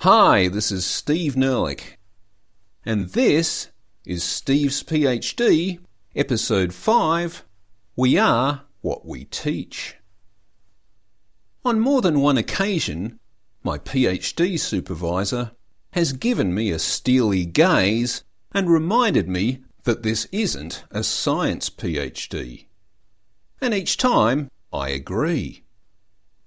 Hi, this is Steve Nerlich, and this is Steve's PhD, Episode 5 We Are What We Teach. On more than one occasion, my PhD supervisor has given me a steely gaze and reminded me that this isn't a science PhD. And each time I agree.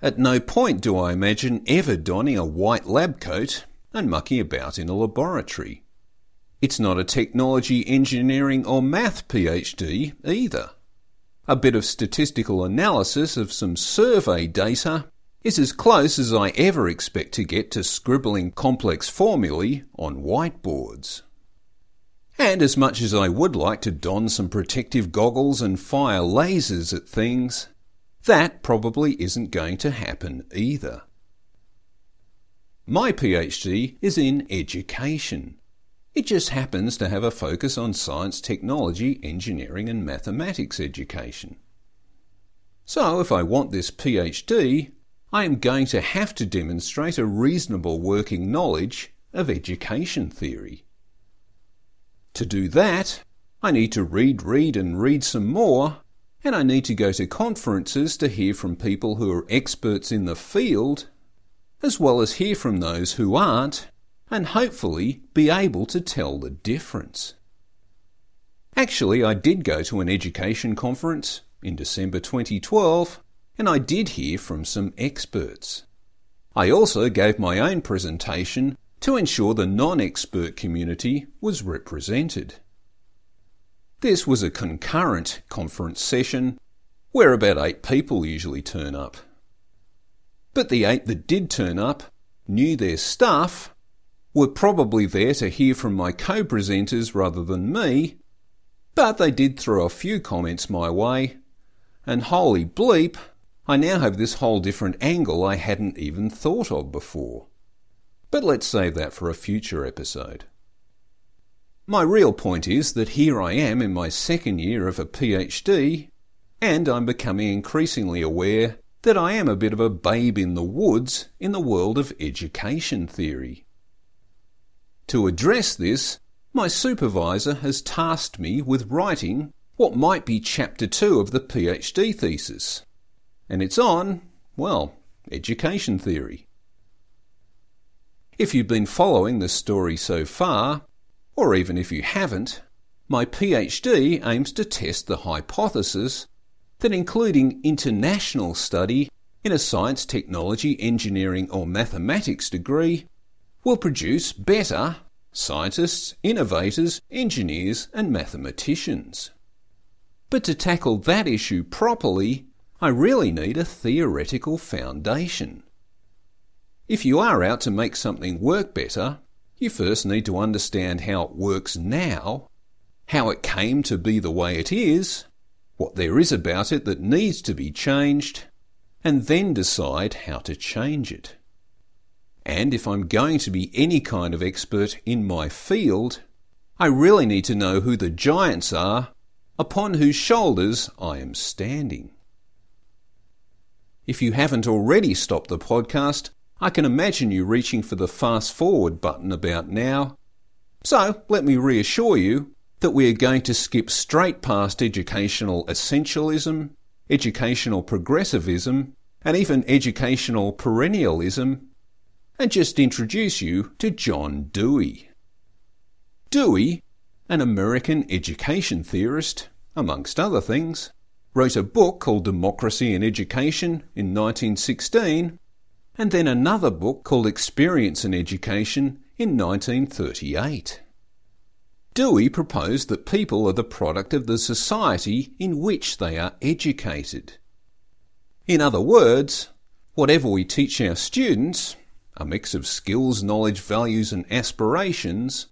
At no point do I imagine ever donning a white lab coat and mucking about in a laboratory. It's not a technology, engineering, or math PhD either. A bit of statistical analysis of some survey data is as close as I ever expect to get to scribbling complex formulae on whiteboards. And as much as I would like to don some protective goggles and fire lasers at things, that probably isn't going to happen either. My PhD is in education. It just happens to have a focus on science, technology, engineering, and mathematics education. So, if I want this PhD, I am going to have to demonstrate a reasonable working knowledge of education theory. To do that, I need to read, read, and read some more and I need to go to conferences to hear from people who are experts in the field, as well as hear from those who aren't, and hopefully be able to tell the difference. Actually, I did go to an education conference in December 2012, and I did hear from some experts. I also gave my own presentation to ensure the non expert community was represented. This was a concurrent conference session where about eight people usually turn up. But the eight that did turn up knew their stuff, were probably there to hear from my co presenters rather than me, but they did throw a few comments my way, and holy bleep, I now have this whole different angle I hadn't even thought of before. But let's save that for a future episode. My real point is that here I am in my second year of a PhD, and I'm becoming increasingly aware that I am a bit of a babe in the woods in the world of education theory. To address this, my supervisor has tasked me with writing what might be chapter 2 of the PhD thesis, and it's on, well, education theory. If you've been following the story so far, or even if you haven't, my PhD aims to test the hypothesis that including international study in a science, technology, engineering, or mathematics degree will produce better scientists, innovators, engineers, and mathematicians. But to tackle that issue properly, I really need a theoretical foundation. If you are out to make something work better, you first need to understand how it works now, how it came to be the way it is, what there is about it that needs to be changed, and then decide how to change it. And if I'm going to be any kind of expert in my field, I really need to know who the giants are upon whose shoulders I am standing. If you haven't already stopped the podcast, I can imagine you reaching for the fast forward button about now. So let me reassure you that we are going to skip straight past educational essentialism, educational progressivism, and even educational perennialism, and just introduce you to John Dewey. Dewey, an American education theorist, amongst other things, wrote a book called Democracy in Education in 1916 and then another book called Experience in Education in 1938. Dewey proposed that people are the product of the society in which they are educated. In other words, whatever we teach our students, a mix of skills, knowledge, values, and aspirations,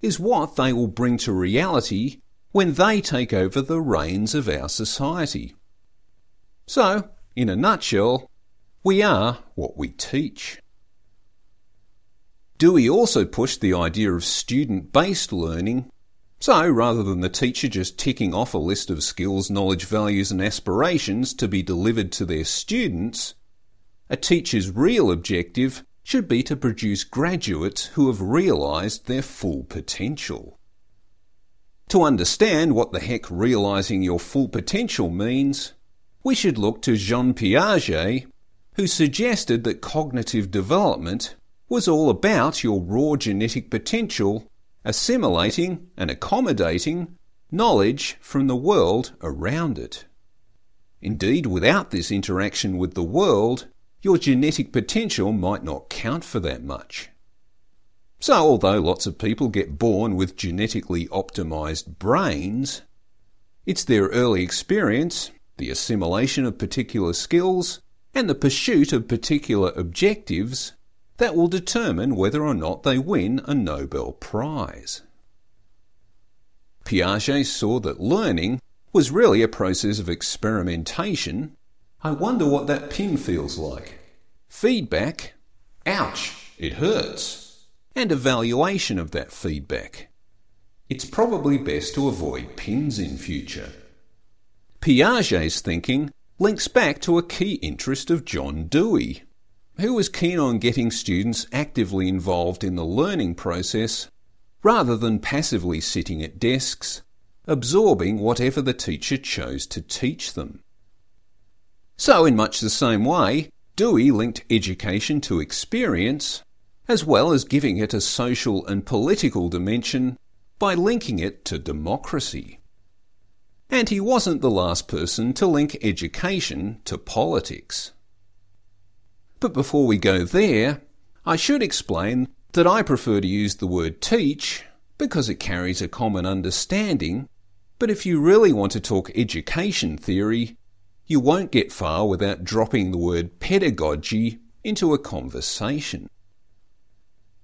is what they will bring to reality when they take over the reins of our society. So, in a nutshell, we are what we teach. Dewey also pushed the idea of student based learning, so rather than the teacher just ticking off a list of skills, knowledge, values, and aspirations to be delivered to their students, a teacher's real objective should be to produce graduates who have realised their full potential. To understand what the heck realising your full potential means, we should look to Jean Piaget, who suggested that cognitive development was all about your raw genetic potential assimilating and accommodating knowledge from the world around it. Indeed, without this interaction with the world, your genetic potential might not count for that much. So, although lots of people get born with genetically optimized brains, it's their early experience, the assimilation of particular skills, and the pursuit of particular objectives that will determine whether or not they win a Nobel Prize. Piaget saw that learning was really a process of experimentation. I wonder what that pin feels like. Feedback, ouch, it hurts, and evaluation of that feedback. It's probably best to avoid pins in future. Piaget's thinking links back to a key interest of John Dewey, who was keen on getting students actively involved in the learning process rather than passively sitting at desks, absorbing whatever the teacher chose to teach them. So, in much the same way, Dewey linked education to experience, as well as giving it a social and political dimension by linking it to democracy. And he wasn't the last person to link education to politics. But before we go there, I should explain that I prefer to use the word teach because it carries a common understanding, but if you really want to talk education theory, you won't get far without dropping the word pedagogy into a conversation.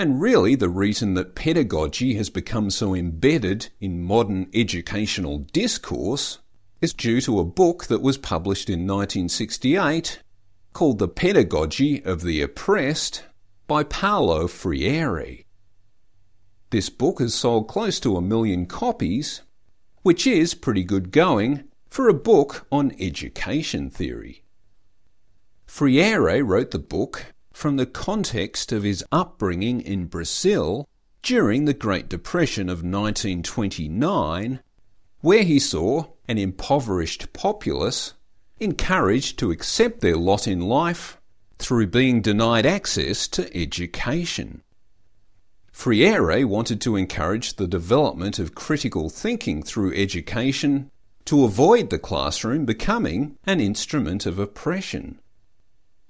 And really, the reason that pedagogy has become so embedded in modern educational discourse is due to a book that was published in 1968 called The Pedagogy of the Oppressed by Paulo Freire. This book has sold close to a million copies, which is pretty good going for a book on education theory. Freire wrote the book from the context of his upbringing in Brazil during the Great Depression of 1929, where he saw an impoverished populace encouraged to accept their lot in life through being denied access to education. Freire wanted to encourage the development of critical thinking through education to avoid the classroom becoming an instrument of oppression.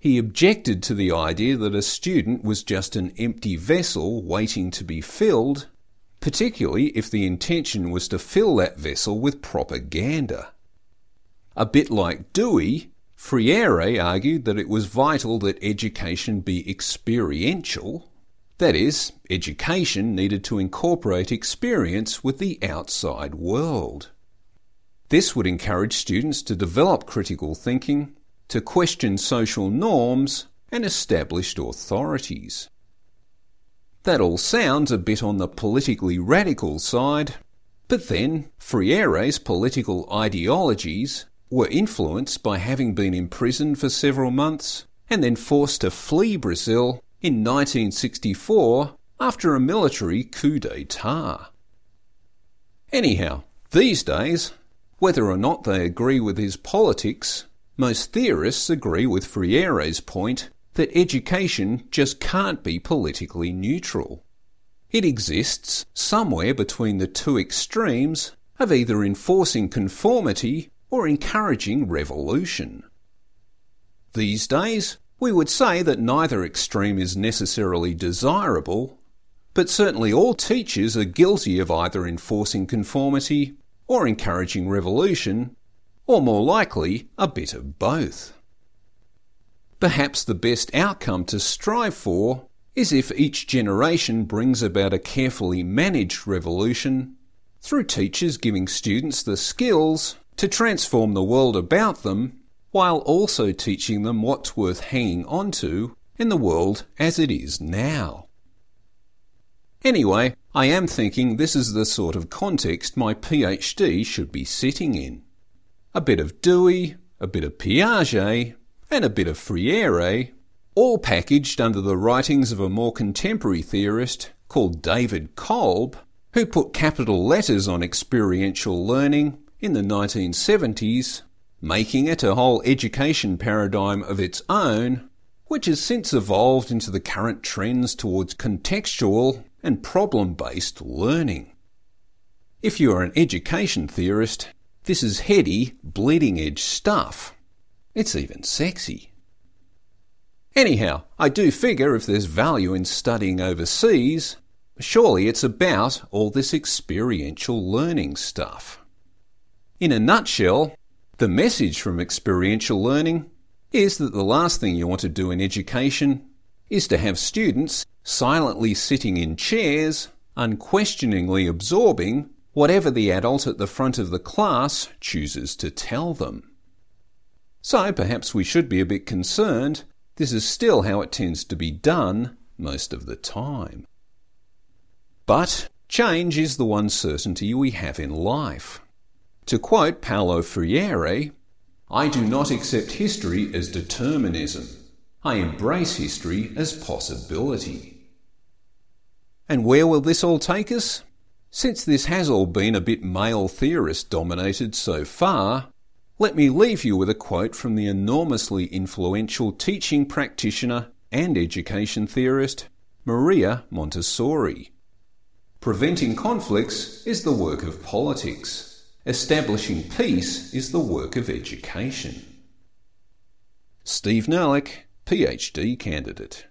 He objected to the idea that a student was just an empty vessel waiting to be filled, particularly if the intention was to fill that vessel with propaganda. A bit like Dewey, Freire argued that it was vital that education be experiential. That is, education needed to incorporate experience with the outside world. This would encourage students to develop critical thinking, to question social norms and established authorities. That all sounds a bit on the politically radical side, but then Freire's political ideologies were influenced by having been imprisoned for several months and then forced to flee Brazil in 1964 after a military coup d'etat. Anyhow, these days, whether or not they agree with his politics, most theorists agree with Freire's point that education just can't be politically neutral. It exists somewhere between the two extremes of either enforcing conformity or encouraging revolution. These days, we would say that neither extreme is necessarily desirable, but certainly all teachers are guilty of either enforcing conformity or encouraging revolution, or more likely, a bit of both. Perhaps the best outcome to strive for is if each generation brings about a carefully managed revolution through teachers giving students the skills to transform the world about them while also teaching them what's worth hanging on to in the world as it is now. Anyway, I am thinking this is the sort of context my PhD should be sitting in. A bit of Dewey, a bit of Piaget, and a bit of Freire, all packaged under the writings of a more contemporary theorist called David Kolb, who put capital letters on experiential learning in the 1970s, making it a whole education paradigm of its own, which has since evolved into the current trends towards contextual and problem based learning. If you are an education theorist, this is heady, bleeding edge stuff. It's even sexy. Anyhow, I do figure if there's value in studying overseas, surely it's about all this experiential learning stuff. In a nutshell, the message from experiential learning is that the last thing you want to do in education is to have students silently sitting in chairs, unquestioningly absorbing whatever the adult at the front of the class chooses to tell them. So perhaps we should be a bit concerned this is still how it tends to be done most of the time. But change is the one certainty we have in life. To quote Paulo Freire, I do not accept history as determinism. I embrace history as possibility. And where will this all take us? Since this has all been a bit male theorist dominated so far, let me leave you with a quote from the enormously influential teaching practitioner and education theorist Maria Montessori. Preventing conflicts is the work of politics. Establishing peace is the work of education. Steve Nerlich, PhD candidate.